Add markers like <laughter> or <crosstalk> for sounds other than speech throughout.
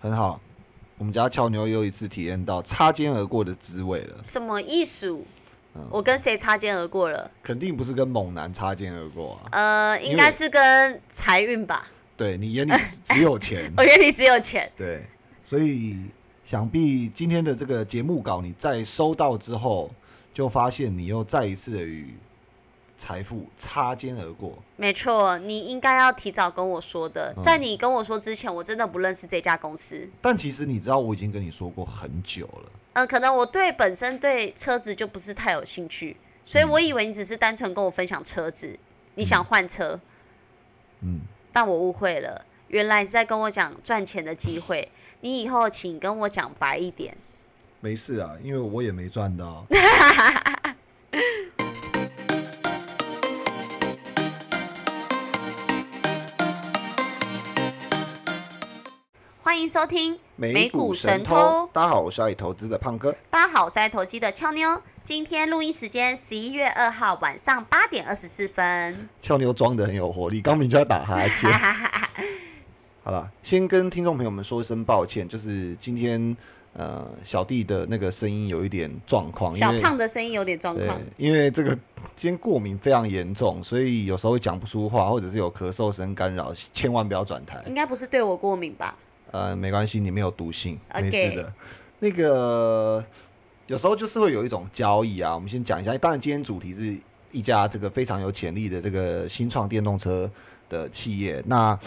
很好。我们家俏妞又一次体验到擦肩而过的滋味了。什么艺术？嗯我跟谁擦肩而过了？肯定不是跟猛男擦肩而过啊！呃，应该是跟财运吧。对你眼里只 <laughs> 只有钱，我眼里只有钱。对，所以想必今天的这个节目稿你在收到之后，就发现你又再一次的与财富擦肩而过。没错，你应该要提早跟我说的。嗯在你跟我说之前，我真的不认识这家公司。但其实你知道，我已经跟你说过很久了。嗯、可能我对本身对车子就不是太有兴趣，所以我以为你只是单纯跟我分享车子，你想换车，嗯，但我误会了，原来是在跟我讲赚钱的机会。你以后请跟我讲白一点。没事啊，因为我也没赚到。<laughs> 欢迎收听美股股神偷偷，大家好，我是爱投资的胖哥。大家好，我是爱投机的俏妞。今天录音时间十一月二号晚上八点二十四分。俏妞装的很有活力，刚明就要打哈欠。<laughs> 好了，先跟听众朋友们说一声抱歉，就是今天呃小弟的那个声音有一点状况，因小胖的声音有点状对况，，因为这个今天过敏非常严重，所以有时候会讲不出话，或者是有咳嗽声干扰，千万不要转台。应该不是对我过敏吧？呃，没关系，你没有毒性没事的。那个有时候就是会有一种交易啊，我们先讲一下。当然，今天主题是一家这个非常有潜力的这个新创电动车的企业。那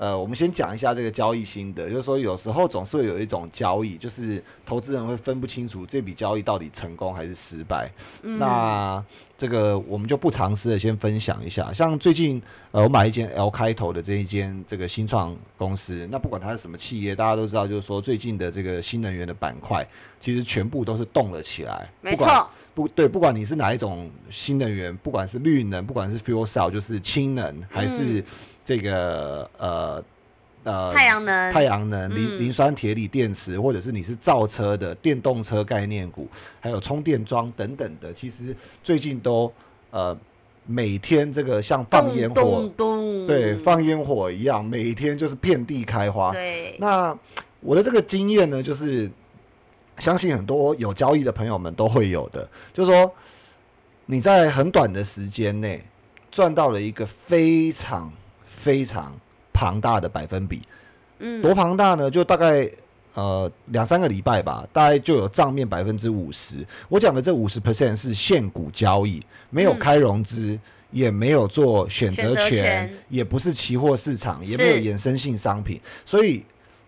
呃，我们先讲一下这个交易心得，就是说有时候总是会有一种交易，就是投资人会分不清楚这笔交易到底成功还是失败。嗯那这个我们就不尝试的先分享一下，像最近呃，我买一间 L 开头的这一间这个新创公司，那不管它是什么企业，大家都知道，就是说最近的这个新能源的板块，其实全部都是动了起来。没错，不对，不管你是哪一种新能源，不管是绿能，不管是 fuel cell，就是氢能，还是这个呃呃太阳能，太阳能、磷嗯。磷酸铁锂电池，或者是你是造车的电动车概念股，还有充电桩等等的，其实最近都呃每天这个像放烟火，咚咚，对，放烟火一样，每天就是遍地开花。对，那我的这个经验呢，就是相信很多有交易的朋友们都会有的，就是说你在很短的时间内赚到了一个非常非常庞大的百分比，嗯，多庞大呢？就大概呃两三个礼拜吧，大概就有账面百分之五十。我讲的这五十 percent 是现股交易，没有嗯开融资。也没有做选择权权，也不是期货市场，也没有衍生性商品，所以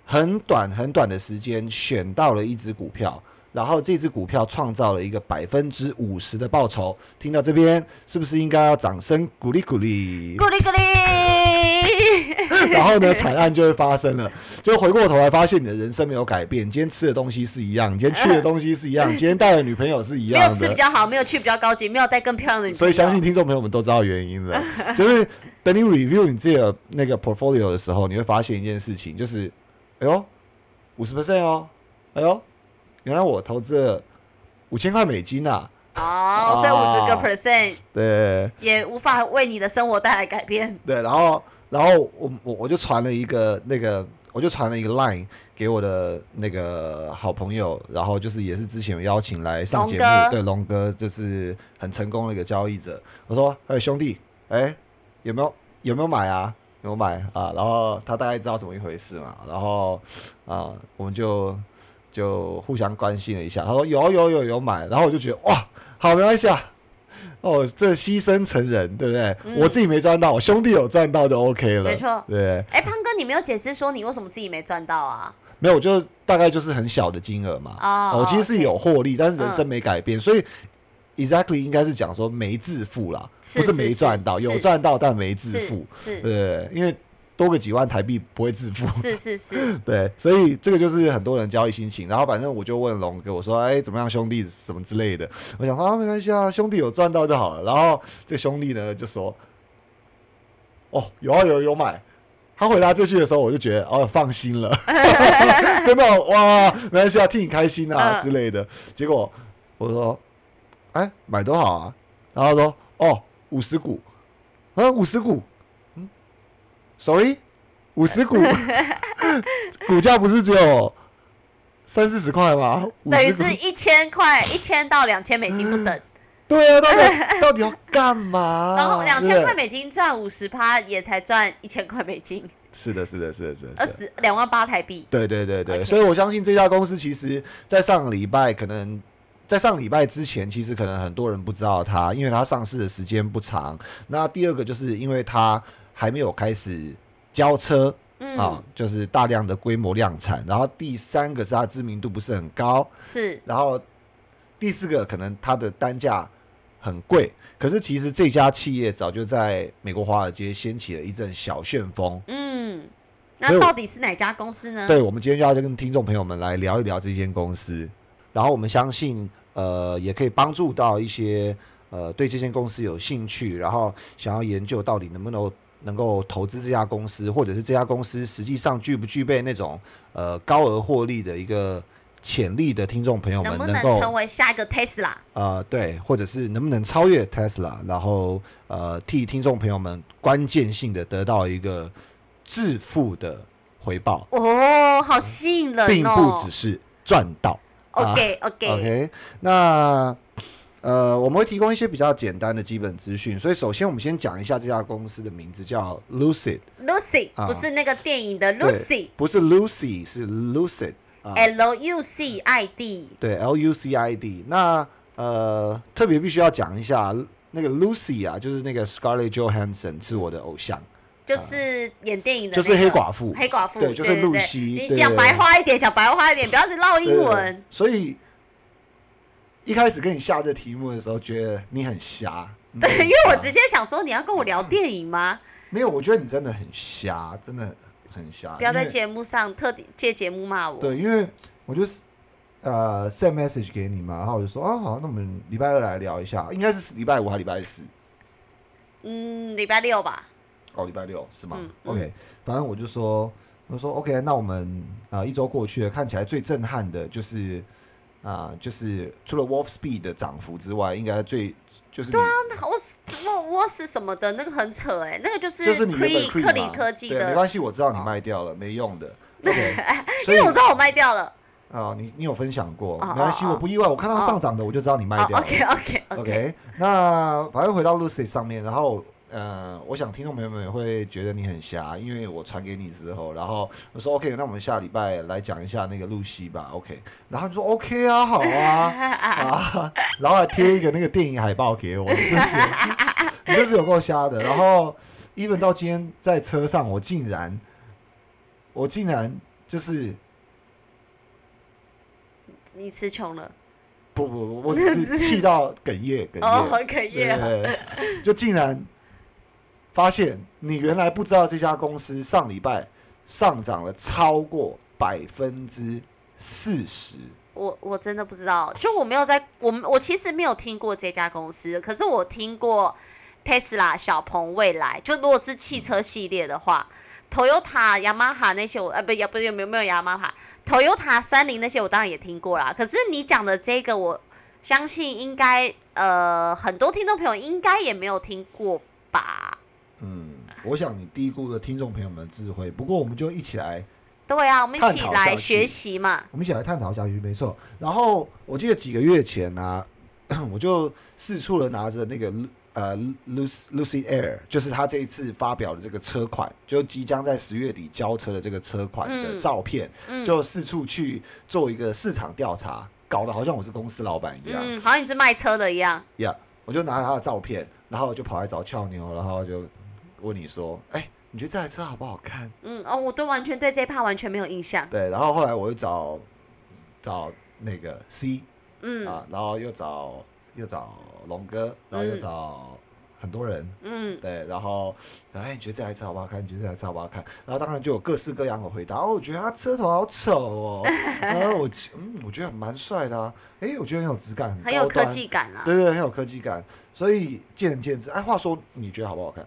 很短很短的时间选到了一只股票，然后这只股票创造了一个百分之五十的报酬。听到这边，是不是应该要掌声鼓励鼓励？鼓励鼓励，<laughs> 然后呢，惨案就会发生了，就回过头来发现你的人生没有改变，今天吃的东西是一样，你今天去的东西是一样，<laughs> 今天带的女朋友是一样没有。吃比较好，没有去比较高级，没有带更漂亮的女朋友，所以相信听众朋友们都知道原因了，<laughs> 就是等你 review 你自己的那个 portfolio 的时候，你会发现一件事情，就是，哎呦，五十 percent 哦，哎呦，原来我投资了五千块美金啊，哦，所以五十个哦 percent 对也无法为你的生活带来改变。对，然后然后我我我就传了一个那个，我就传了一个 line 给我的那个好朋友，然后就是也是之前有邀请来上节目对龙哥就是很成功的一个交易者。我说，哎兄弟，哎有没有有没有买啊？有买啊？然后他大概知道怎么一回事嘛，然后啊我们就就互相关心了一下。他说有有有有买，然后我就觉得哇，好没关系啊。哦，这牺牲成人，对不对？嗯我自己没赚到，我兄弟有赚到就 OK 了。没错对，哎，胖哥，你没有解释说你为什么自己没赚到啊？没有，就大概就是很小的金额嘛。哦我其实是有获利，但是人嗯生没改变，所以 exactly 应该是讲说没致富啦，是不是没赚到，有赚到但没致是富。是对，因为多个几万台币不会致富。是是是，<laughs> 对，所以这个就是很多人交易心情。然后反正我就问龙哥，我说：“哎，怎么样，兄弟，什么之类的？”我想说啊，没关系啊，兄弟有赚到就好了。然后这兄弟呢就说：“哦，有啊，有有买。”他回答这句的时候，我就觉得哦，放心了，<laughs> <laughs> 真的哇，没关系啊，替你开心啊、嗯之类的。结果我说：“哎，买多少啊？”然后他说：“哦，五十股。”啊，五十股。嗯，sorry，五十股，股价不是只有三四十块吗？等于是一千块，一千到两千美金不等，对啊，到底 <laughs> 到底要干嘛？然后两千块美金赚五十趴，也才赚一千块美金，<laughs> 是的，是的，是的，是的，二。十两万八台币。对对对对所以我相信这家公司其实，在上个礼拜可能。在上礼拜之前，其实可能很多人不知道它，因为它上市的时间不长。那第二个就是因为它还没有开始交车，嗯，啊，就是大量的规模量产。然后第三个是它知名度不是很高，是然后第四个可能它的单价很贵。可是其实这家企业早就在美国华尔街掀起了一阵小旋风。嗯，那到底是哪家公司呢？对，我们今天就要跟听众朋友们来聊一聊这间公司，然后我们相信，呃，也可以帮助到一些呃对这间公司有兴趣，然后想要研究到底能不能能够投资这家公司，或者是这家公司实际上具不具备那种呃高额获利的一个潜力的听众朋友们，能不能够成为下一个 Tesla？呃对，或者是能不能超越 Tesla，然后呃替听众朋友们关键性的得到一个致富的回报。哦，好吸引人哦！并不只是赚到。OK OK，, OK，那呃，我们会提供一些比较简单的基本资讯。所以，首先我们先讲一下这家公司的名字叫 Lucid，Lucy 啊不是那个电影的 Lucy，L 不是 Lucy，是 Lucid 啊，U C I D。对，L U C I D。那呃，特别必须要讲一下那个 Lucy 啊，就是那个 Scarlett Johansson 是我的偶像，就是演电影的、就是黑寡妇黑寡妇，对就是露对西你讲白话一点，讲白话一点，不要是唠英文。所以一开始跟你下这题目的时候，觉得你很瞎。你对，因为我直接想说你要跟我聊电影吗？没有，我觉得你真的很瞎，真的很瞎。不要在节目上特地借节目骂我。对，因为我就是呃 send message 给你嘛，然后我就说啊好，那我们礼拜二来聊一下，应该是礼拜五还是礼拜四？嗯，礼拜六吧。哦，礼拜六是吗、嗯 o k 反正我就说，我说 OK，那我们啊、呃一周过去了，看起来最震撼的就是啊、就是除了 Wolf Speed 的涨幅之外，应该最就是你那我是我我是什么的那个很扯哎、那个就是就是你原本 Cree- Cree 克里科技的，没关系，我知道你哦卖掉了，没用的。<laughs> <laughs> 所以因为我知道我卖掉了。啊、你你有分享过，哦没关系，哦哦我不意外，我看到上涨的我就知道你卖哦掉了。，OK OK OK，那反正回到 Lucy 上面，然后呃，我想听众朋友们也会觉得你很瞎，因为我传给你之后，然后我说 OK，那我们下礼拜来讲一下那个露西吧，OK，然后你说 OK 啊，好啊，啊，<laughs> 然后还贴一个那个电影海报给我，你真是，你真是有够瞎的。然后 even 到今天在车上，我竟然，我竟然就是你词穷了。不不不，我只是气到哽咽哽咽。<laughs> 哦，可以对啊。对对，就竟然发现你原来不知道这家公司上礼拜上涨了超过百分之四十。我我真的不知道，就我没有在，我我其实没有听过这家公司，可是我听过 Tesla、小鹏、蔚来，就如果是汽车系列的话，Toyota、雅马哈那些我呃不也不是有没有没有雅马哈，Toyota、三菱那些我当然也听过啦。可是你讲的这个，我相信应该呃很多听众朋友应该也没有听过吧？嗯，我想你低估了听众朋友们的智慧。不过我们就一起来，对啊，我们一起来学习嘛。我们一起来探讨下去，没错。然后我记得几个月前呢、<clears throat> 我就四处的拿着那个呃 Lucy Lucy Air，就是他这一次发表的这个车款，就即将在十月底交车的这个车款的嗯照片，嗯就四处去做一个市场调查，搞得好像我是公司老板一样。嗯，好像你是卖车的一样。呀我就拿着他的照片，然后就跑来找俏妞，然后就问你说：“哎、你觉得这台车好不好看嗯哦，我都完全对这一趴完全没有印象？”。对，然后后来我又找找那个 C 嗯啊，然后又找又找龙哥，然后又嗯找很多人，嗯，对，然后哎，你觉得这台车好不好看？你觉得这台车好不好看？然后当然就有各式各样的回答。哦，我觉得他车头好丑哦，然 <laughs> 后我嗯，我觉得蛮帅的啊，哎，我觉得很有质感，很有科技感啊。对对，很有科技感，所以见仁见智。哎，话说你觉得好不好看？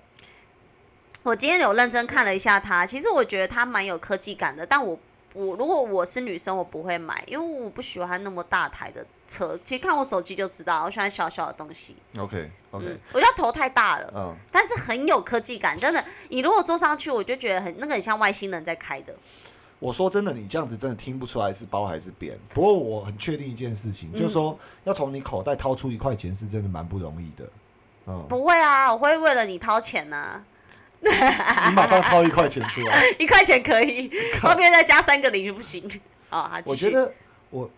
我今天有认真看了一下它，其实我觉得它蛮有科技感的，但我我如果我是女生，我不会买，因为我不喜欢那么大台的车，其实看我手机就知道，我喜欢小小的东西。OK OK，嗯，我觉得头太大了，嗯，但是很有科技感，真的。你如果坐上去，我就觉得很那个很像外星人在开的。我说真的，你这样子真的听不出来是包还是扁。不过我很确定一件事情，就是说要从你口袋掏出一块钱是真的蛮不容易的。嗯，不会啊，我会为了你掏钱呐、<laughs> 你马上掏一块钱出来。<laughs> 一块钱可以，后面再加三个零就不行。啊，好继续我觉得我，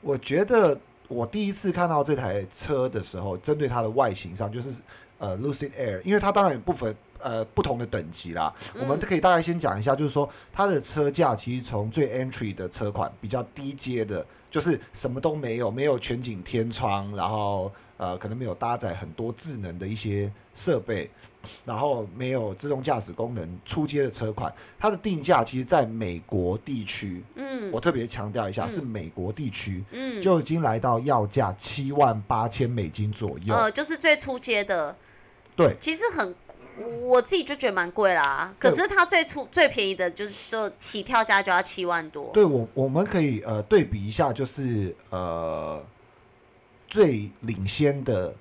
我觉得我第一次看到这台车的时候，针对它的外形上，就是呃，Lucid Air，因为它当然有部分呃不同的等级啦，我们嗯可以大概先讲一下，就是说它的车价其实从最 entry 的车款比较低阶的，就是什么都没有，没有全景天窗，然后呃可能没有搭载很多智能的一些设备，然后没有自动驾驶功能，出街的车款，它的定价其实在美国地区。嗯。我特别强调一下，嗯。是美国地区嗯，就已经来到要价七万八千美金左右。呃，就是最初阶的，对，其实很，我自己就觉得蛮贵啦。可是它最初最便宜的就是就起跳价就要七万多。对我我们可以呃对比一下，就是呃最领先的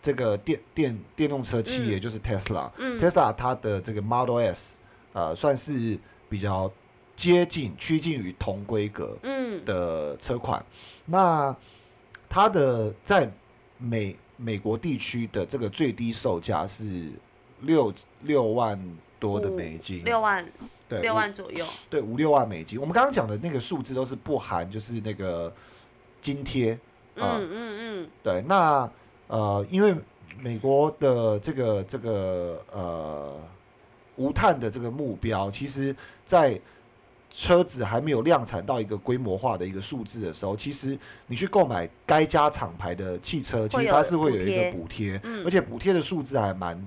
这个电电电动车企业嗯就是 Tesla。嗯 Tesla 它的这个 Model S 呃算是比较接近趋近于同规格嗯的车款。那它的在美美国地区的这个最低售价是六六万多的美金，六万对六万左右。对五六万美金。我们刚刚讲的那个数字都是不含就是那个津贴啊、嗯嗯嗯，对，那呃，因为美国的这个这个呃无碳的这个目标，其实在车子还没有量产到一个规模化的一个数字的时候，其实你去购买该家厂牌的汽车，其实它是会有一个补贴，嗯而且补贴的数字还蛮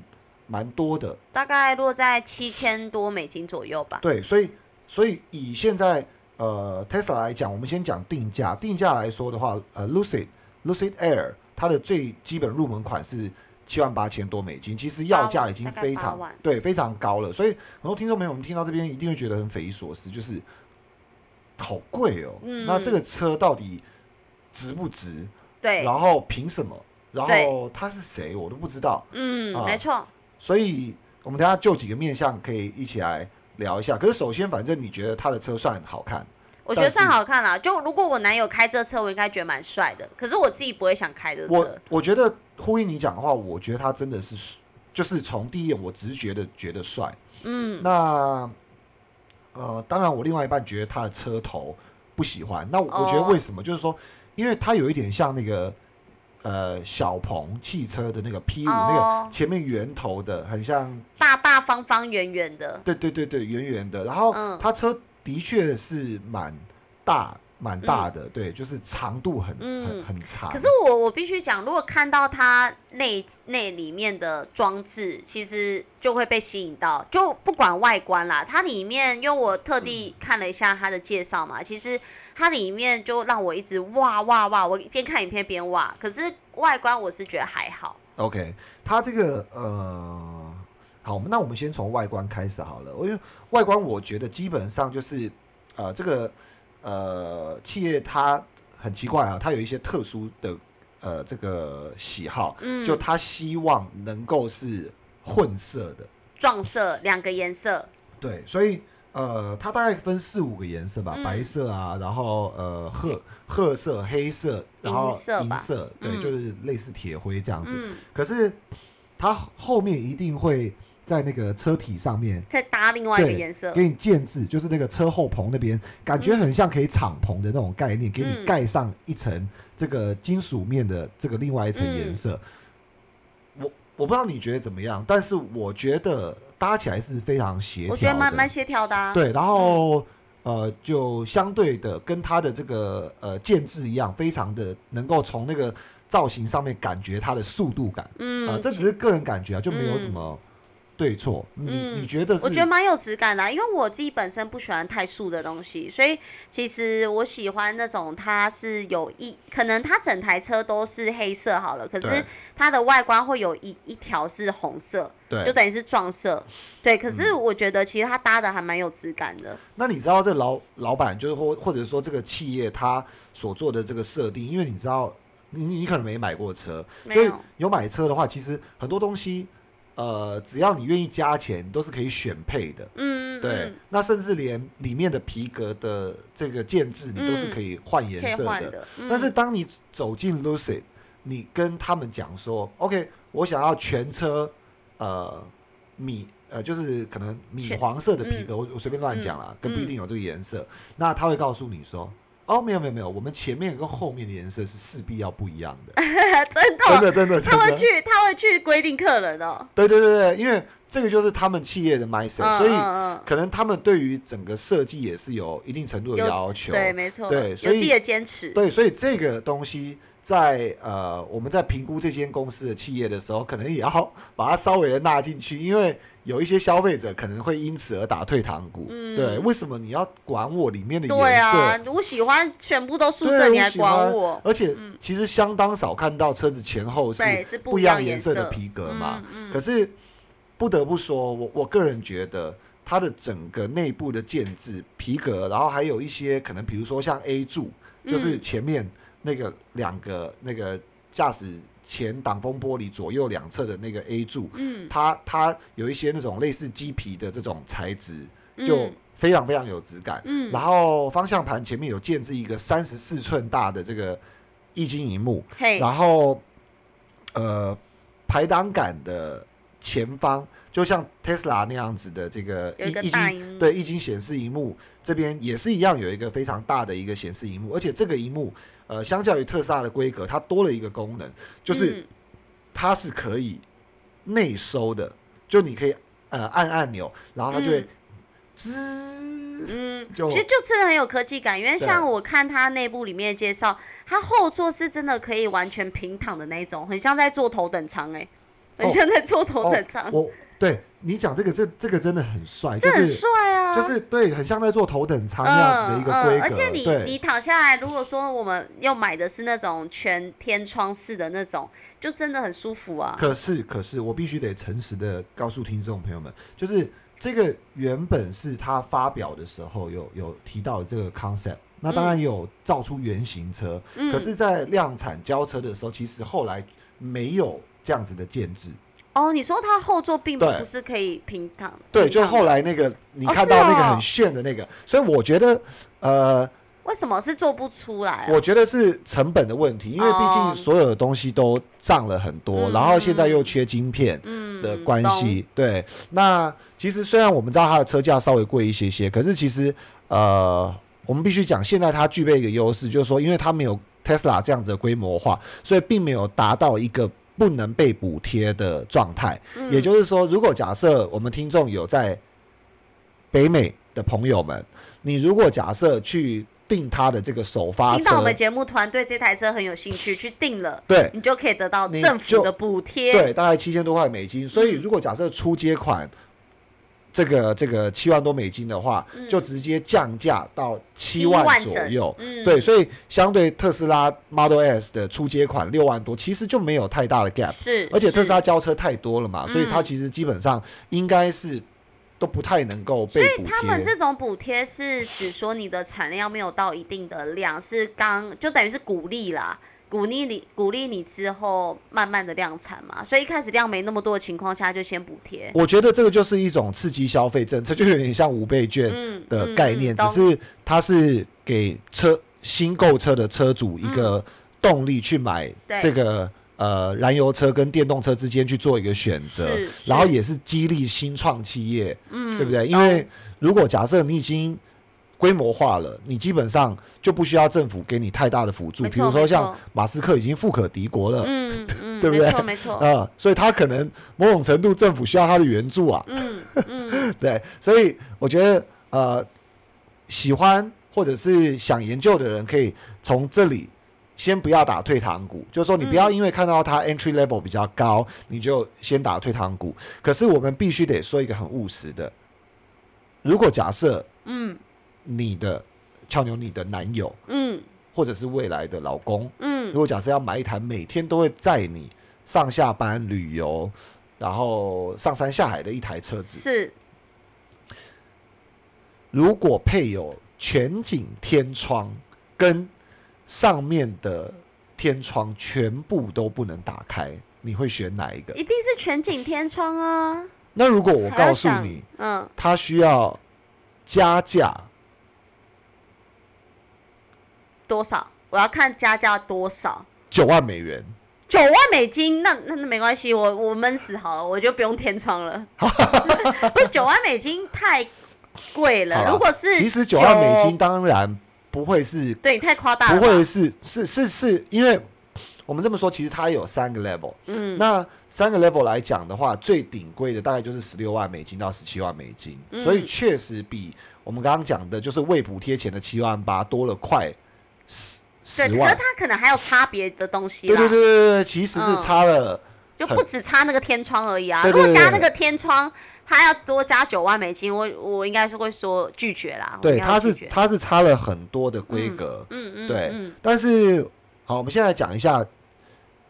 蛮多的。大概落在七千多美金左右吧。对，所以所以以现在呃 Tesla 来讲，我们先讲定价。定价来说的话，呃，Lucid Lucid Air 它的最基本入门款是七万八千多美金，其实要价已经非常对非常高了。所以很多听众朋友，我们听到这边一定会觉得很匪夷所思，就是好贵哦。嗯那这个车到底值不值？对，然后凭什么？然对后他是谁？我都不知道。嗯，啊没错。所以我们等下就几个面向可以一起来聊一下。可是首先，反正你觉得他的车算好看，我觉得算好看啦。就如果我男友开这车，我应该觉得蛮帅的。可是我自己不会想开这我车。我觉得呼应你讲的话，我觉得他真的是，就是从第一眼我只是觉的觉得帅。嗯，那呃，当然我另外一半觉得他的车头不喜欢。那我我觉得哦为什么？就是说，因为他有一点像那个。呃，小鹏汽车的那个 P 五、那哦个前面圆头的，很像大大方方圆圆的。对对对对，圆圆的。然后嗯它车的确是蛮大蛮大的，对，就是长度很、很嗯很长。可是我我必须讲，如果看到它内内里面的装置，其实就会被吸引到，就不管外观啦，它里面因为我特地看了一下它的介绍嘛，其实它里面就让我一直哇哇哇，我边看影片边哇。可是外观我是觉得还好，OK，它这个呃，好，那我们先从外观开始好了。因为外观我觉得基本上就是呃，这个呃企业它很奇怪啊，它有一些特殊的呃这个喜好，嗯，就它希望能够是混色的。撞色两个颜色，对，所以呃，它大概分四五个颜色吧，嗯。白色啊，然后呃褐褐色、黑色，然后银色吧。色，对，嗯。就是类似铁灰这样子。嗯，可是它后面一定会在那个车体上面再搭另外一个对颜色，给你建制，就是那个车后棚那边，感觉很像可以敞篷的那种概念，给你嗯盖上一层这个金属面的这个另外一层颜嗯色。我我不知道你觉得怎么样，但是我觉得搭起来是非常协调的。我觉得蛮蛮协调的、啊。对，然后、呃，就相对的跟它的这个呃建制一样，非常的能够从那个造型上面感觉它的速度感。嗯，啊，这只是个人感觉啊，就没有什嗯么对错，你、嗯你觉得是？我觉得蛮有质感的啊、因为我自己本身不喜欢太素的东西，所以其实我喜欢那种它是有一，可能它整台车都是黑色好了，可是它的外观会有一一条是红色，对就。等于是撞色。对，可是我觉得其实它搭的还蛮有质感的。那你知道这老老板就是或或者说这个企业他所做的这个设定，因为你知道你你你可能没买过车，就是没有，有买车的话，其实很多东西。呃，只要你愿意加钱，都是可以选配的。嗯，对，嗯那甚至连里面的皮革的这个建制，你都是可以换颜色的。但是嗯当你走进 Lucid，你跟他们讲说，OK，我想要全车呃米呃就是可能米黄色的皮革，我我随便乱讲啦，跟不一定有这个颜色。那他会告诉你说，哦，没有没有没有，我们前面跟后面的颜色是势必要不一样的，<laughs> 真的真的真的。他会去，他会去规定客人哦。对对对对，因为这个就是他们企业的 mindset，、嗯所以嗯可能他们对于整个设计也是有一定程度的要求。对，没错，对所以有自己的坚持。对，所以这个东西在呃我们在评估这间公司的企业的时候，可能也要把它稍微的纳进去，因为有一些消费者可能会因此而打退堂鼓。嗯对，为什么你要管我里面的颜色？啊，我喜欢全部都素对色，你还管我？而且其实相当少看到车子前后是，是不一样颜色的皮革嘛。嗯嗯可是不得不说，我我个人觉得它的整个内部的建制皮革，然后还有一些可能，比如说像 A 柱，就是嗯前面那个两个那个驾驶前挡风玻璃左右两侧的那个 A 柱，嗯，它它有一些那种类似鸡皮的这种材质，就嗯非常非常有质感。嗯。然后方向盘前面有建置一个三十四寸大的这个液晶荧幕，嘿，然后呃排挡杆的前方就像 Tesla 那样子的这个有一个液晶大荧幕。对液晶显示荧幕这边也是一样有一个非常大的一个显示荧幕，而且这个荧幕呃相较于特斯拉的规格，它多了一个功能，就是嗯它是可以内收的，就你可以呃按按钮，然后它就会嗯滋。嗯，就其实就真的很有科技感，因为像我看它内部里面的介绍，它后座是真的可以完全平躺的那一种，很像在坐头等舱哎、很哦像在坐头哦等舱，我对你讲这个，这这个真的很帅，这很帅啊，就是对，很像在坐头等舱那样子的一个规格。嗯嗯。而且你你躺下来，如果说我们又买的是那种全天窗式的那种，就真的很舒服啊。可是可是，我必须得诚实的告诉听众朋友们，就是这个原本是他发表的时候有有提到的这个 concept，那当然有造出原型车，嗯可是，在量产交车的时候，其实后来没有这样子的建制。哦，你说它后座并对不是可以平躺，对，就后来那个你哦看到那个哦很炫的那个，所以我觉得呃。为什么是做不出来、啊？我觉得是成本的问题，因为毕竟哦所有的东西都涨了很多，嗯然后现在又缺晶片嗯的关系。对，那其实虽然我们知道它的车价稍微贵一些些，可是其实呃，我们必须讲，现在它具备一个优势，就是说，因为它没有 Tesla 这样子的规模化，所以并没有达到一个不能被补贴的状态。嗯也就是说，如果假设我们听众有在北美的朋友们，你如果假设去订他的这个首发车听到我，们节目团对这台车很有兴趣，去订了，对你就可以得到政府的补贴。对，大概七千多块美金。所以嗯如果假设出街款这个这个七万多美金的话，嗯就直接降价到七7万左右。嗯对，所以相对特斯拉 Model S 的出街款六万多，其实就没有太大的 gap。是，而且特斯拉，交车太多了嘛，所以它嗯其实基本上应该是都不太能够所以被补贴。他们这种补贴是指说你的产量没有到一定的量，是刚就等于是鼓励啦。鼓励你，鼓励你之后慢慢的量产嘛，所以一开始量没那么多的情况下就先补贴。我觉得这个就是一种刺激消费政策，就有点像五倍券嗯的概念，只是它是给车新购车的车主一个动力去买对。这个呃燃油车跟电动车之间去做一个选择，然后也是激励新创企业，嗯，对不对？因懂。为如果假设你已经规模化了，你基本上就不需要政府给你太大的辅助，比如说像马斯克已经富可敌国了。嗯嗯，<laughs> 对不对？没错没错，啊、所以他可能某种程度政府需要他的援助啊，嗯嗯，<laughs> 对，所以我觉得呃，喜欢或者是想研究的人可以从这里先不要打退堂鼓，就是说你不要因为看到它 entry level 比较高，你就先打退堂鼓。可是我们必须得说一个很务实的，如果假设嗯你的俏妞、你的男友嗯或者是未来的老公，嗯如嗯果假设要买一台每天都会载你上下班、旅游，然后上山下海的一台车子，是如果配有全景天窗跟上面的天窗全部都不能打开，你会选哪一个？一定是全景天窗啊！那如果我告诉你，嗯，它需要加价，多少？我要看加价多少。九万美元，九万美金，那那那没关系，我我闷死好了，我就不用天窗了。<laughs> 不是九万美金太贵了，如果是其实九万美金，当然不会是，对你太夸大了不，会是是是是因为我们这么说，其实它有三个 level。嗯那三个 level 来讲的话，最顶贵的大概就是十六万美金到十七万美金，嗯所以确实比我们刚刚讲的，就是未补贴前的七万八多了快十对，可是十万。它可能还有差别的东西，对对对对对，其实是嗯差了。就不止差那个天窗而已啊。如果加那个天窗，它要多加九万美金，我我应该是会说拒绝啦。对，它是它是差了很多的规格。嗯嗯对嗯但是好，我们现在讲一下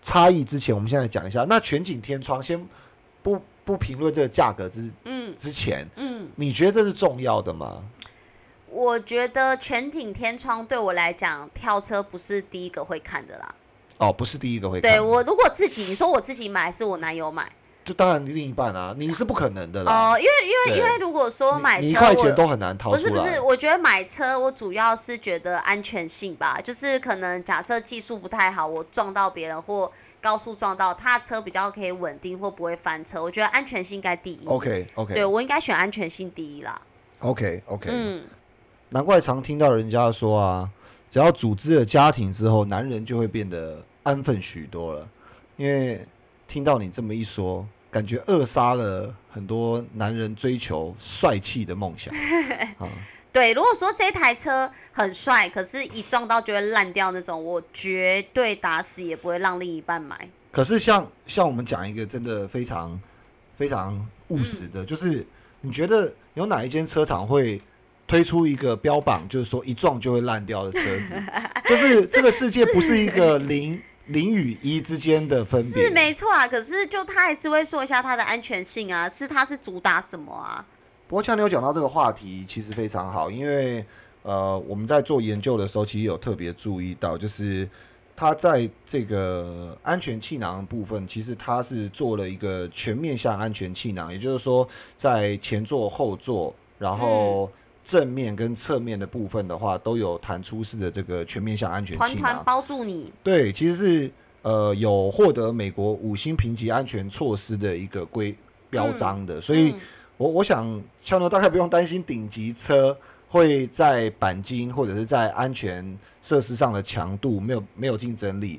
差异之前，我们现在讲一下那全景天窗，先不不评论这个价格之嗯之前，嗯，你觉得这是重要的吗？我觉得全景天窗对我来讲，跳车不是第一个会看的啦。哦，不是第一个会看的。对我如果自己，你说我自己买，还是我男友买？就当然另一半啊，你是不可能的啦。哦，因为因为因为如果说你买车，你一块钱我都很难掏出来。不是不是，我觉得买车我主要是觉得安全性吧，就是可能假设技术不太好，我撞到别人或高速撞到，他的车比较可以稳定或不会翻车，我觉得安全性应该第一。OK OK 对我应该选安全性第一啦。OK OK，、嗯，难怪常听到人家说啊，只要组织了家庭之后，男人就会变得安分许多了。因为听到你这么一说，感觉扼杀了很多男人追求帅气的梦想 <laughs> 啊。对，如果说这台车很帅，可是一撞到就会烂掉那种，我绝对打死也不会让另一半买。可是像像我们讲一个真的非常非常务实的，就是你觉得有哪一间车厂会推出一个标榜，就是说一撞就会烂掉的车子？<laughs> 就是这个世界不是一个零零与一之间的分别是。没错啊，可是就他还是会说一下它的安全性啊，是它是主打什么啊？不过像你有讲到这个话题，其实非常好，因为呃我们在做研究的时候，其实有特别注意到，就是它在这个安全气囊的部分，其实它是做了一个全面向安全气囊，也就是说在前座、后座，然后正面跟侧面的部分的话，都有弹出式的这个全面向安全气囊。团团包住你，对，其实是呃有获得美国五星评级安全措施的一个规标章的，所以。嗯我我想，俏妞大概不用担心顶级车会在钣金或者是在安全设施上的强度没有没有竞争力。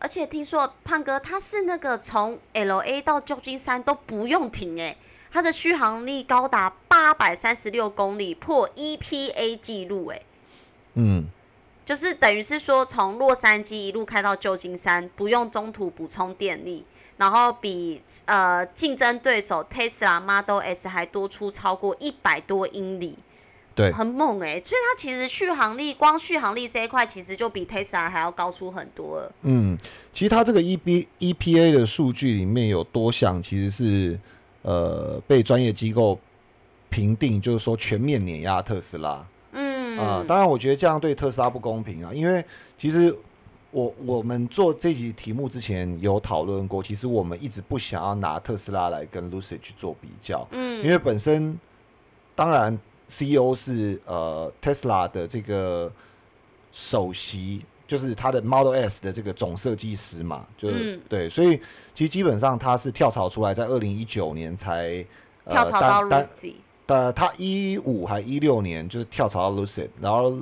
而且听说胖哥他是那个从 L A 到旧金山都不用停哎、他的续航力高达八百三十六公里，破 E P A 记录哎，嗯，就是等于是说从洛杉矶一路开到旧金山，不用中途补充电力，然后比呃竞争对手 Tesla Model S 还多出超过一百多英里，对，很猛哎、所以它其实续航力光续航力这一块其实就比 Tesla 还要高出很多了。嗯，其实它这个 E B E P A 的数据里面有多项其实是呃被专业机构评定，就是说全面碾压特斯拉。嗯。啊、当然，我觉得这样对特斯拉不公平啊，因为其实我我们做这集题目之前有讨论过，其实我们一直不想要拿特斯拉来跟 Lucid 去做比较，嗯。因为本身当然 CEO 是呃 Tesla 的这个首席，就是他的 Model S 的这个总设计师嘛，就是、嗯对，所以其实基本上他是跳槽出来，在二零一九年才。呃跳槽到 Lucy，呃，他一五还一六年就是跳槽到 Lucid，然后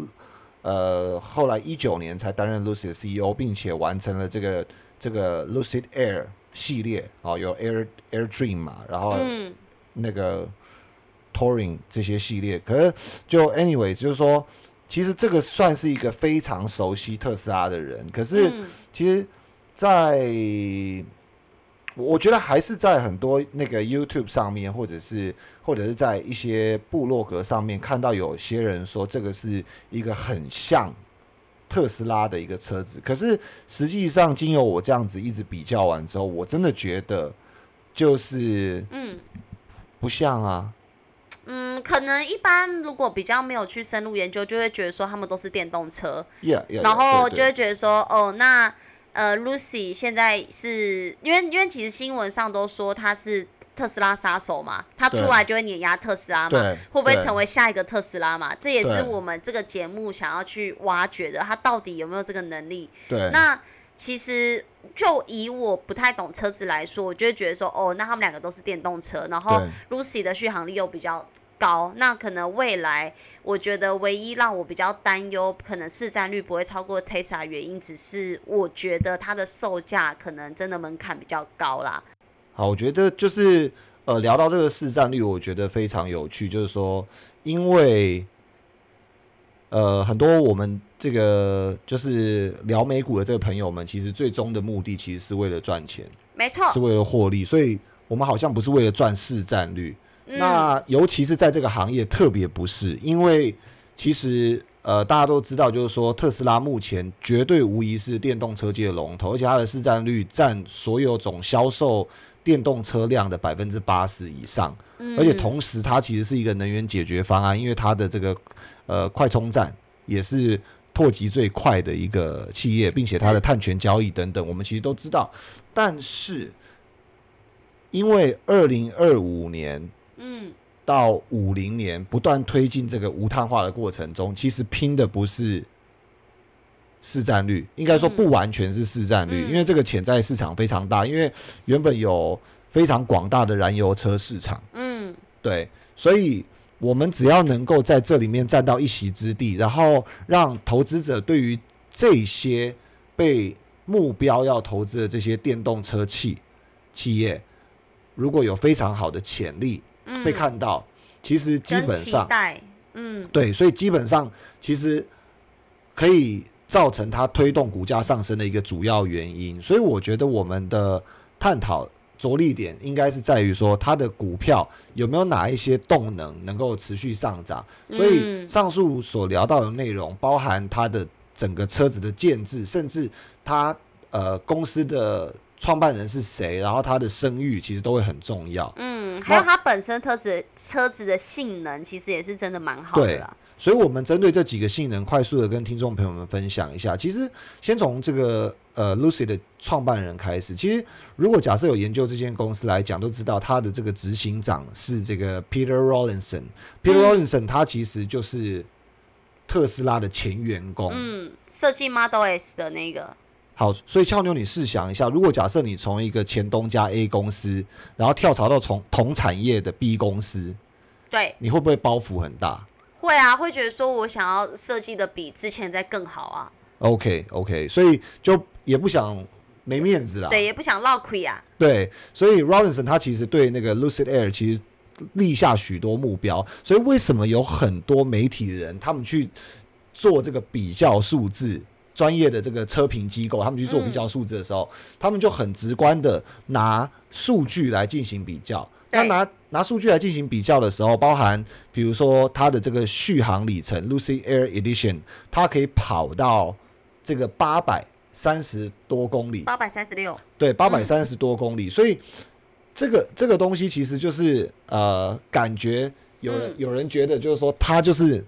呃后来一九年才担任 Lucid 的 CEO，并且完成了这个这个 Lucid Air 系列哦，有 Air Air Dream 嘛，然后嗯那个 Touring 这些系列。可是就 anyway，就是说其实这个算是一个非常熟悉特斯拉的人，可是嗯其实在，我我觉得还是在很多那个 YouTube 上面，或者是或者是在一些部落格上面看到有些人说这个是一个很像特斯拉的一个车子，可是实际上经由我这样子一直比较完之后，我真的觉得就是嗯不像啊。嗯，可能一般如果比较没有去深入研究，就会觉得说他们都是电动车，Yeah, yeah, 然后就会觉得说，哦，那呃，Lucy 现在是因为因为其实新闻上都说他是特斯拉杀手嘛，他出来就会碾压特斯拉嘛，会不会成为下一个特斯拉嘛？这也是我们这个节目想要去挖掘的，他到底有没有这个能力？对。那其实就以我不太懂车子来说，我就会觉得说，哦，那他们两个都是电动车，然后 Lucy 的续航力又比较高，那可能未来我觉得唯一让我比较担忧，可能市占率不会超过 Tesla 的原因，只是我觉得它的售价可能真的门槛比较高啦。好，我觉得就是呃，聊到这个市占率，我觉得非常有趣，就是说，因为呃，很多我们这个就是聊美股的这个朋友们，其实最终的目的其实是为了赚钱，没错，是为了获利，所以我们好像不是为了赚市占率。嗯，那尤其是在这个行业，特别不是，因为其实呃，大家都知道，就是说特斯拉目前绝对无疑是电动车界的龙头，而且它的市占率占所有总销售电动车辆的百分之八十以上，而且嗯同时它其实是一个能源解决方案，因为它的这个呃快充站也是。拓及最快的一个企业，并且它的碳权交易等等，我们其实都知道。但是，因为二零二五年嗯到五零年不断推进这个无碳化的过程中，其实拼的不是市占率，应该说不完全是市占率，嗯。因为这个潜在市场非常大，因为原本有非常广大的燃油车市场，嗯。对，所以我们只要能够在这里面占到一席之地，然后让投资者对于这些被目标要投资的这些电动车企企业，如果有非常好的潜力，嗯，被看到，其实基本上，嗯对，所以基本上其实可以造成它推动股价上升的一个主要原因。所以我觉得我们的探讨着力点应该是在于说，它的股票有没有哪一些动能能够持续上涨。所以嗯上述所聊到的内容，包含它的整个车子的建制，甚至它呃公司的创办人是谁，然后他的声誉其实都会很重要。嗯，还有它本身车子车子的性能，其实也是真的蛮好的对啦。所以，我们针对这几个性能，快速的跟听众朋友们分享一下。其实，先从这个呃 Lucy 的创办人开始。其实，如果假设有研究这间公司来讲，都知道他的这个执行长是这个 Peter Rawlinson。Peter 嗯 Rawlinson 他其实就是特斯拉的前员工。嗯，设计 Model S 的那个，好，所以俏妞，你试想一下，如果假设你从一个前东家 A 公司，然后跳槽到从同产业的 B 公司，对，你会不会包袱很大？会啊，会觉得说我想要设计的比之前再更好啊，OK OK，所以就也不想没面子啦。对，也不想落亏啊，对所以 Robinson 他其实对那个 Lucid Air 其实立下许多目标，所以为什么有很多媒体人他们去做这个比较数字？专业的这个车评机构，他们去做比较数字的时候，他们就很直观的拿数据来进行比较。那拿拿数据来进行比较的时候，包含比如说它的这个续航里程 Lucy Air Edition，它可以跑到这个八百三十多公里，八百三十六，对，八百三十多公里，所以这个这个东西其实就是呃，感觉有人、嗯。有人觉得就是说，他就是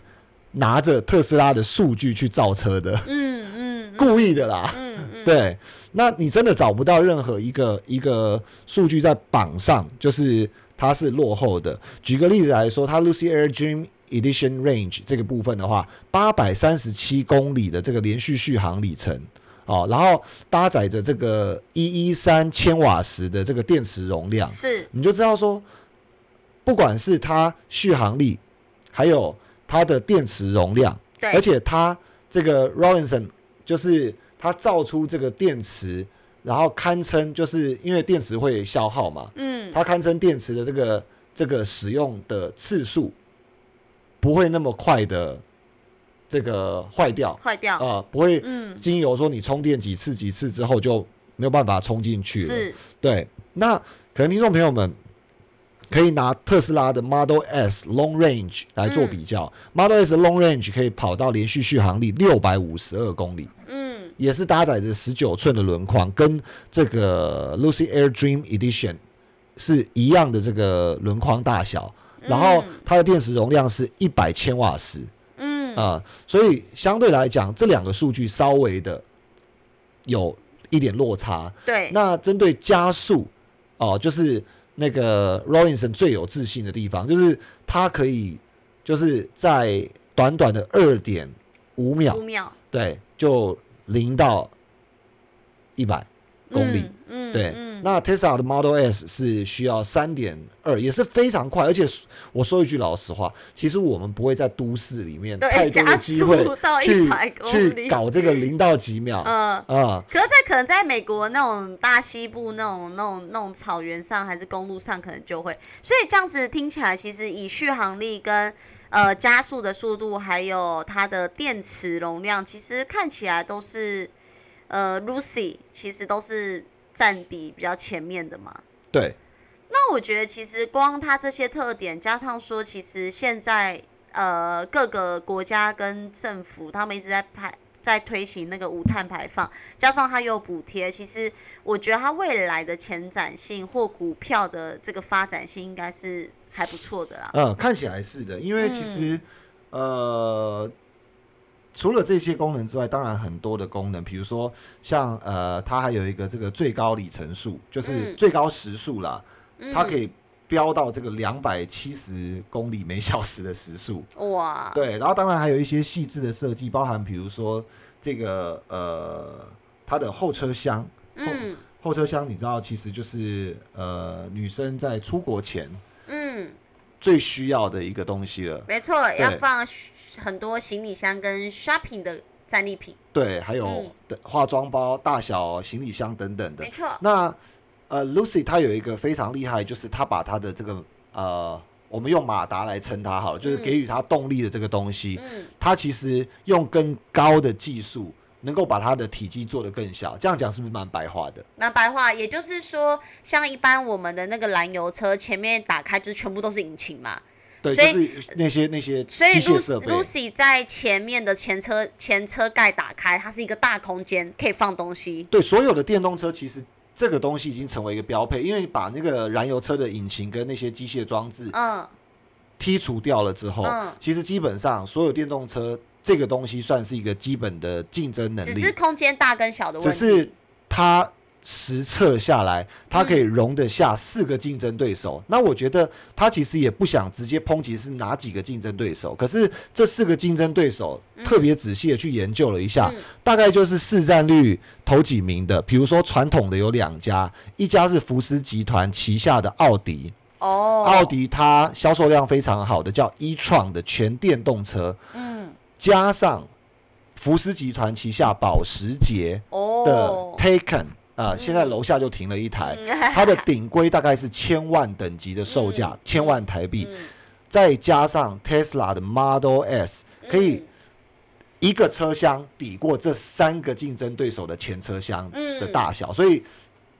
拿着特斯拉的数据去造车的，嗯嗯故意的啦。嗯嗯，对，那你真的找不到任何一个一个数据在榜上，就是它是落后的。举个例子来说，它 Lucy Air Dream Edition Range 这个部分的话，八百三十七公里的这个连续续航里程。哦，然后搭载着这个一一三千瓦时的这个电池容量，是，你就知道说，不管是它续航力，还有它的电池容量，对，而且它这个 Robinson 就是它造出这个电池，然后堪称就是因为电池会消耗嘛，嗯，它堪称电池的这个这个使用的次数不会那么快的这个坏掉，坏掉，啊，不会嗯，经由说你充电几次几次之后就没有办法充进去了。是，对，那可能听众朋友们可以拿特斯拉的 Model S Long Range 来做比较、m o d e l S Long Range 可以跑到连续续航力六百五十二公里，嗯，也是搭载着十九寸的轮框，跟这个 Lucy Air Dream Edition 是一样的这个轮框大小，然后它的电池容量是一百千瓦时。嗯，啊、所以相对来讲，这两个数据稍微的有一点落差。对，那针对加速，哦，就是那个 Rollinson 最有自信的地方，就是他可以就是在短短的二点五秒五，秒对，就零到一百公里。嗯，嗯对，嗯，那 Tesla 的 Model S 是需要三点二，也是非常快。而且我说一句老实话，其实我们不会在都市里面对太多的机会去100公去搞这个零到几秒嗯啊、嗯。可是，在可能在美国那种大西部那种那种那种草原上，还是公路上，可能就会。所以这样子听起来，其实以续航力跟呃加速的速度，还有它的电池容量，其实看起来都是呃 Lucy 其实都是占比比较前面的嘛。对，那我觉得其实光它这些特点，加上说，其实现在呃各个国家跟政府他们一直在排在推行那个无碳排放，加上它有补贴，其实我觉得它未来的前瞻性或股票的这个发展性应该是还不错的啦。嗯，看起来是的，因为其实、呃，除了这些功能之外，当然很多的功能，比如说像呃，它还有一个这个最高里程数，就是嗯。最高时速啦，它可以以飙到这个两百七十公里每小时的时速。哇，对，然后当然还有一些细致的设计，包含比如说这个呃，它的后车厢，嗯。后车厢你知道其实就是呃女生在出国前嗯，最需要的一个东西了。没错，要放很多行李箱跟 shopping 的战利品，对，还有化妆包、大小行李箱等等的。没。错，那呃，Lucy 她有一个非常厉害，就是她把她的这个呃，我们用马达来称它好了，就是嗯。给予它动力的这个东西，嗯。它其实用更高的技术，能够把它的体积做得更小。这样讲是不是蛮白话的？那白话，也就是说，像一般我们的那个燃油车，前面打开就是全部都是引擎嘛，对，所以就是那些那些所以机械 Lucy 设备。Lucy 在前面的前车前车盖打开，它是一个大空间，可以放东西。对，所有的电动车其实这个东西已经成为一个标配，因为把那个燃油车的引擎跟那些机械装置嗯，剔除掉了之后，嗯其实基本上所有电动车这个东西算是一个基本的竞争能力只是，空间大跟小的问题。只是它实测下来，它可以容得下四个竞争对手。那我觉得他其实也不想直接抨击是哪几个竞争对手，可是这四个竞争对手特别仔细的去研究了一下，嗯大概就是市占率头几名的。比如说传统的有两家，一家是福斯集团旗下的奥迪，哦，奥迪它销售量非常好的叫 e-tron 的全电动车，嗯加上福斯集团旗下保时捷的哦，Taken 啊、现在楼下就停了一台，嗯。它的顶规大概是千万等级的售价嗯，千万台币，嗯。再加上 Tesla 的 Model S，可以嗯一个车厢抵过这三个竞争对手的前车厢的嗯。大小，所以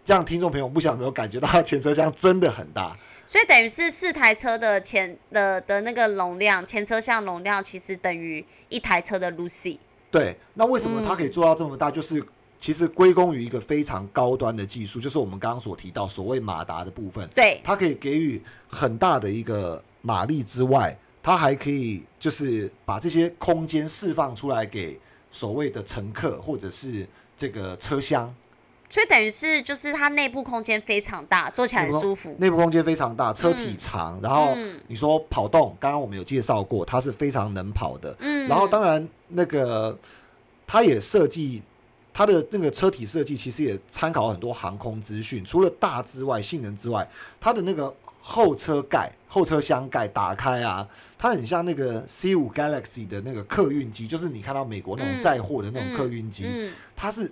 这样听众朋友不晓得有没有感觉到前车厢真的很大。所以等于是四台车的前的的那个容量，前车厢容量其实等于一台车的 Lucy。对，那为什么它可以做到这么大？就是其实归功于一个非常高端的技术，就是我们刚刚所提到所谓马达的部分，对，它可以给予很大的一个马力之外，它还可以就是把这些空间释放出来给所谓的乘客或者是这个车厢，所以等于是就是它内部空间非常大，坐起来很舒服。内部空间非常大，车体长，然后嗯你说跑动，刚刚我们有介绍过，它是非常能跑的。嗯，然后当然那个它也设计它的那个车体设计，其实也参考很多航空资讯，除了大之外，性能之外，它的那个后车盖、后车厢盖打开啊，它很像那个 C 五 Galaxy 的那个客运机，就是你看到美国那种嗯载货的那种客运机，嗯，它是啊、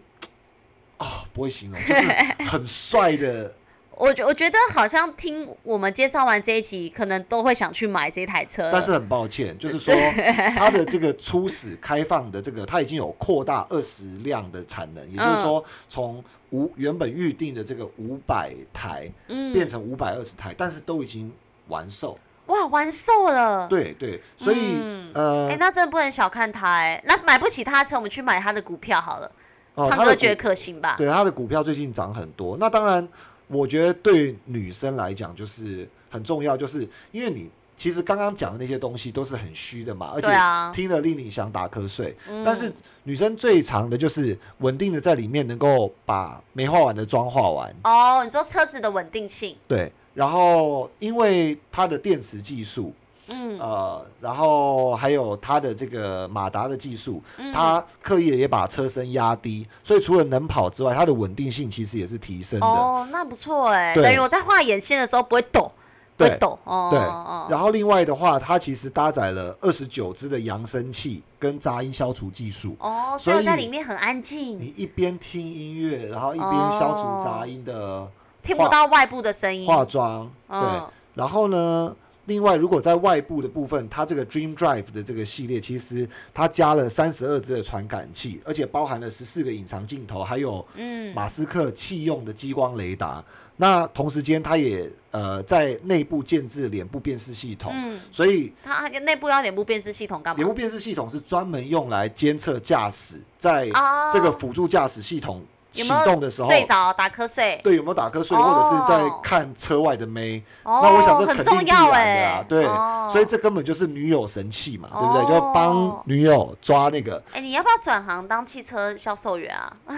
不会形容，就是 <laughs> 很帅的我觉我觉得好像听我们介绍完这一集，可能都会想去买这台车。但是很抱歉，就是说 <laughs> 它的这个初始开放的这个，它已经有扩大二十辆的产能，也就是说从五原本预定的这个五百台嗯，变成五百二十台，但是都已经完售。哇，完售了。对对，所以、嗯呃哎、，那真的不能小看它哎、那买不起它的车，我们去买它的股票好了。哦，它的股胖哥觉得可行吧？对他的股票最近涨很多。那当然，我觉得对女生来讲就是很重要，就是因为你其实刚刚讲的那些东西都是很虚的嘛，而且听了令你想打瞌睡。嗯但是女生最长的就是稳定的在里面能够把没画完的妆画完，哦，你说车子的稳定性，对。然后因为它的电池技术，嗯，呃，然后还有它的这个马达的技术，嗯它刻意的也把车身压低，所以除了能跑之外，它的稳定性其实也是提升的。哦，那不错哎、对等于我在画眼线的时候不会抖，不会对抖。哦，对哦然后另外的话，它其实搭载了二十九支的扬声器跟杂音消除技术。哦，所以在里面很安静，你一边听音乐，然后一边消除杂音的听不到外部的声音。化妆，对。嗯然后呢，另外如果在外部的部分，它这个 Dream Drive 的这个系列，其实它加了三十二支的传感器，而且包含了十四个隐藏镜头，还有嗯，马斯克弃用的激光雷达。那同时间，它也呃在内部建置脸部辨识系统，嗯，所以它它内部要脸部辨识系统干嘛？脸部辨识系统是专门用来监测驾驶在哦这个辅助驾驶系统启有没有动的时候，睡着打瞌睡？对有没有打瞌睡，哦或者是在看车外的妹。哦，那我想这很肯定必重要然的对，哦所以这根本就是女友神器嘛，对不对？哦就帮女友抓那个，哎，你要不要转行当汽车销售员啊？<laughs>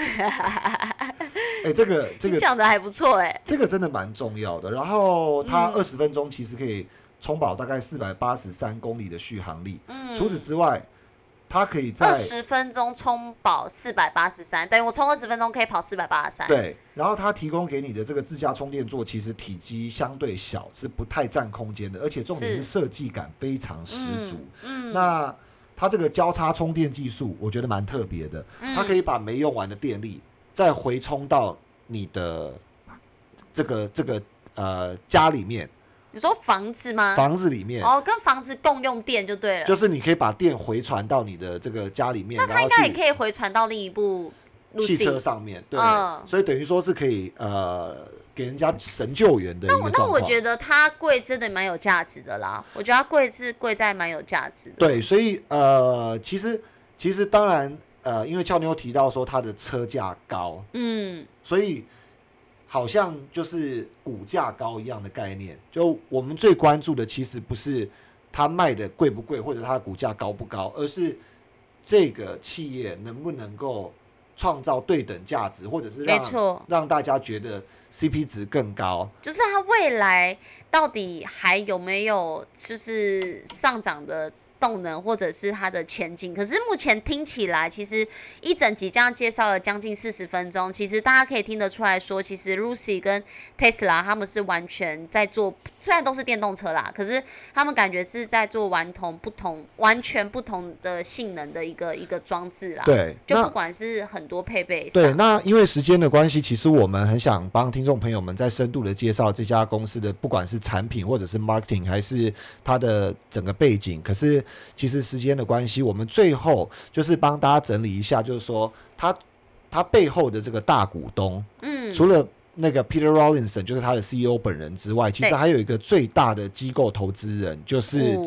哎，这个这你个讲的还不错哎。这个真的蛮重要的。然后它嗯二十分钟其实可以充饱大概四百八十三公里的续航力。嗯，除此之外，它可以在二十分钟充饱四百八十三，等于我充二十分钟可以跑四百八十三。，对，然后它提供给你的这个自家充电座，其实体积相对小，是不太占空间的，而且重点是是设计感非常十足。嗯，那它这个交叉充电技术，我觉得蛮特别的，它可以以把没用完的电力再回充到你的这个这个呃家里面、你说房子吗？房子里面，哦，跟房子共用电就对了。就是你可以把电回传到你的这个家里面，那它应该也可以回传到另一部汽车。上面，对，嗯所以等于说是可以呃给人家神救援的一那我那。我觉得它贵真的蛮有价值的啦，我觉得它贵是贵在蛮有价值的。对，所以呃，其实其实当然呃，因为俏妞提到说它的车价高，嗯，所以好像就是股价高一样的概念。就我们最关注的其实不是它卖的贵不贵，或者它的股价高不高，而是这个企业能不能够创造对等价值，或者是让，让大家觉得 CP 值更高。就是它未来到底还有没有就是上涨的动能，或者是它的前景？可是目前听起来，其实一整集这样介绍了将近四十分钟，其实大家可以听得出来说，其实 Lucy 跟 Tesla 他们是完全在做，虽然都是电动车啦，可是他们感觉是在做完同不同、完全不同的性能的一个一个装置啦。，对，就不管是很多配备对，那因为时间的关系，其实我们很想帮听众朋友们再深度的介绍这家公司的，不管是产品或者是 marketing，还是它的整个背景。可是其实时间的关系，我们最后就是帮大家整理一下，就是说他他背后的这个大股东，嗯，除了那个 Peter Rawlinson 就是他的 CEO 本人之外，其实对。还有一个最大的机构投资人，就是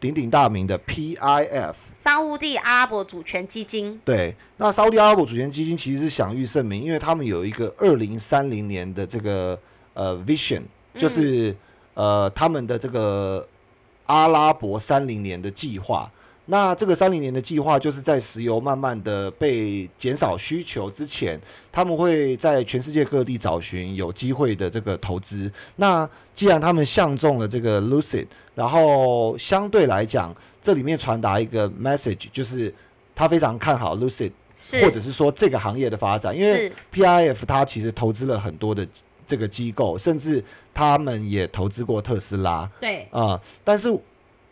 鼎鼎大名的 PIF。沙乌地阿拉伯主权基金，对，那沙地阿拉伯主权基金其实是享誉盛名，因为他们有一个二零三零年的这个呃 vision，就是、呃他们的这个阿拉伯三零年的计划。那这个三零年的计划，就是在石油慢慢的被减少需求之前，他们会在全世界各地找寻有机会的这个投资。那既然他们相中了这个 Lucid，然后相对来讲，这里面传达一个 message，就是他非常看好 Lucid，或者是说这个行业的发展，因为 PIF 它其实投资了很多的这个机构，甚至他们也投资过特斯拉。对，啊、但是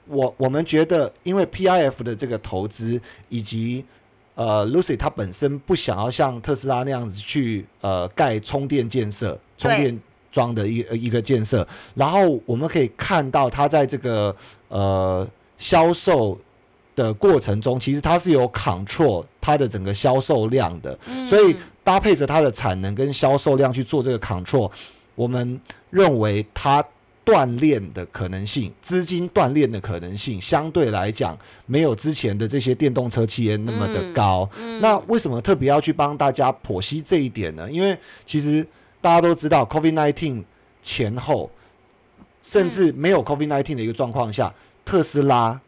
我我们觉得，因为 PIF 的这个投资以及呃 Lucy 它本身不想要像特斯拉那样子去呃盖充电建设、充对电桩的一一个建设，然后我们可以看到它在这个呃销售的过程中，其实它是有 control 它的整个销售量的，嗯。所以搭配着它的产能跟销售量去做这个 control，我们认为它锻炼的可能性，资金锻炼的可能性，相对来讲没有之前的这些电动车企业那么的嗯高。嗯那为什么特别要去帮大家剖析这一点呢？因为其实大家都知道，COVID-19 前后，甚至没有 COVID-19 的一个状况下，特斯拉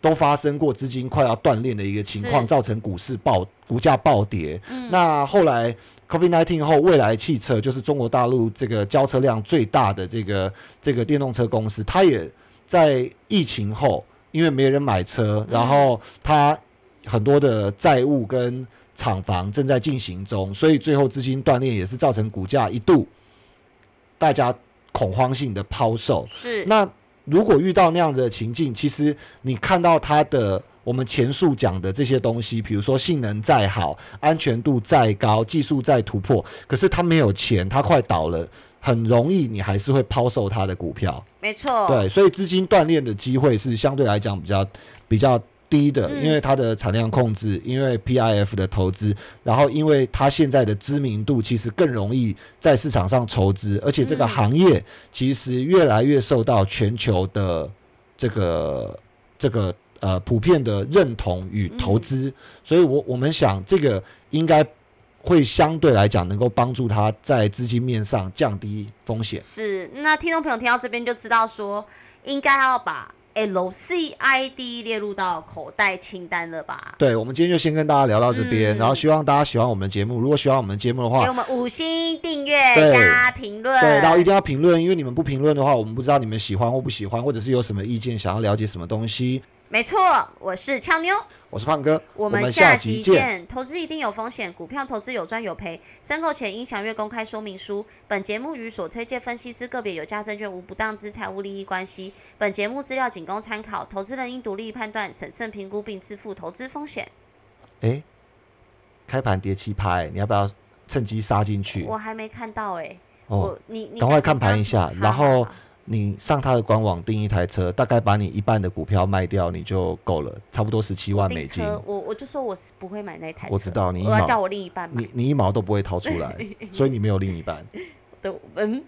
都发生过资金快要断裂的一个情况，造成股市暴股价暴跌。嗯那后来 COVID-19 后，未来汽车就是中国大陆这个交车量最大的这个这个电动车公司，它也在疫情后，因为没人买车，然后它很多的债务跟厂房正在进行中，所以最后资金断裂也是造成股价一度大家恐慌性的抛售。是那如果遇到那样子的情境，其实你看到它的我们前述讲的这些东西，比如说性能再好、安全度再高、技术再突破，可是它没有钱，它快倒了，很容易你还是会抛售它的股票。没错，对，所以资金锻炼的机会是相对来讲比较比较低的，嗯因为它的产量控制，因为 PIF 的投资，然后因为它现在的知名度其实更容易在市场上筹资，而且这个嗯行业其实越来越受到全球的这个这个呃普遍的认同与投资，所以我我们想这个应该会相对来讲能够帮助它在资金面上降低风险。是。那听众朋友听到这边就知道说，应该要把 LCID 列入到口袋清单了吧？对，我们今天就先跟大家聊到这边，嗯然后希望大家喜欢我们的节目。如果喜欢我们的节目的话给我，们五星订阅对加评论。对，然后一定要评论，因为你们不评论的话，我们不知道你们喜欢或不喜欢，或者是有什么意见，想要了解什么东西。没错，我是俏妞，我是胖哥，我们们下集集见。投资一定有风险，股票投资有赚有赔，申购前应详阅公开说明书。本节目与所推荐分析之个别有价证券无不当之财务利益关系。本节目资料仅供参考，投资人应独立判断、审慎评估并自负投资风险。哎，开盘跌七拍，你要不要趁机杀进去？我还没看到哎、哦，我你你赶快看盘一下然后好好你上他的官网订一台车，大概把你一半的股票卖掉，你就够了，差不多十七万美金。车我我就说我是不会买那台车，我知道你一毛我要叫我另一半你。你一毛都不会掏出来，<laughs> 所以你没有另一半。对，嗯，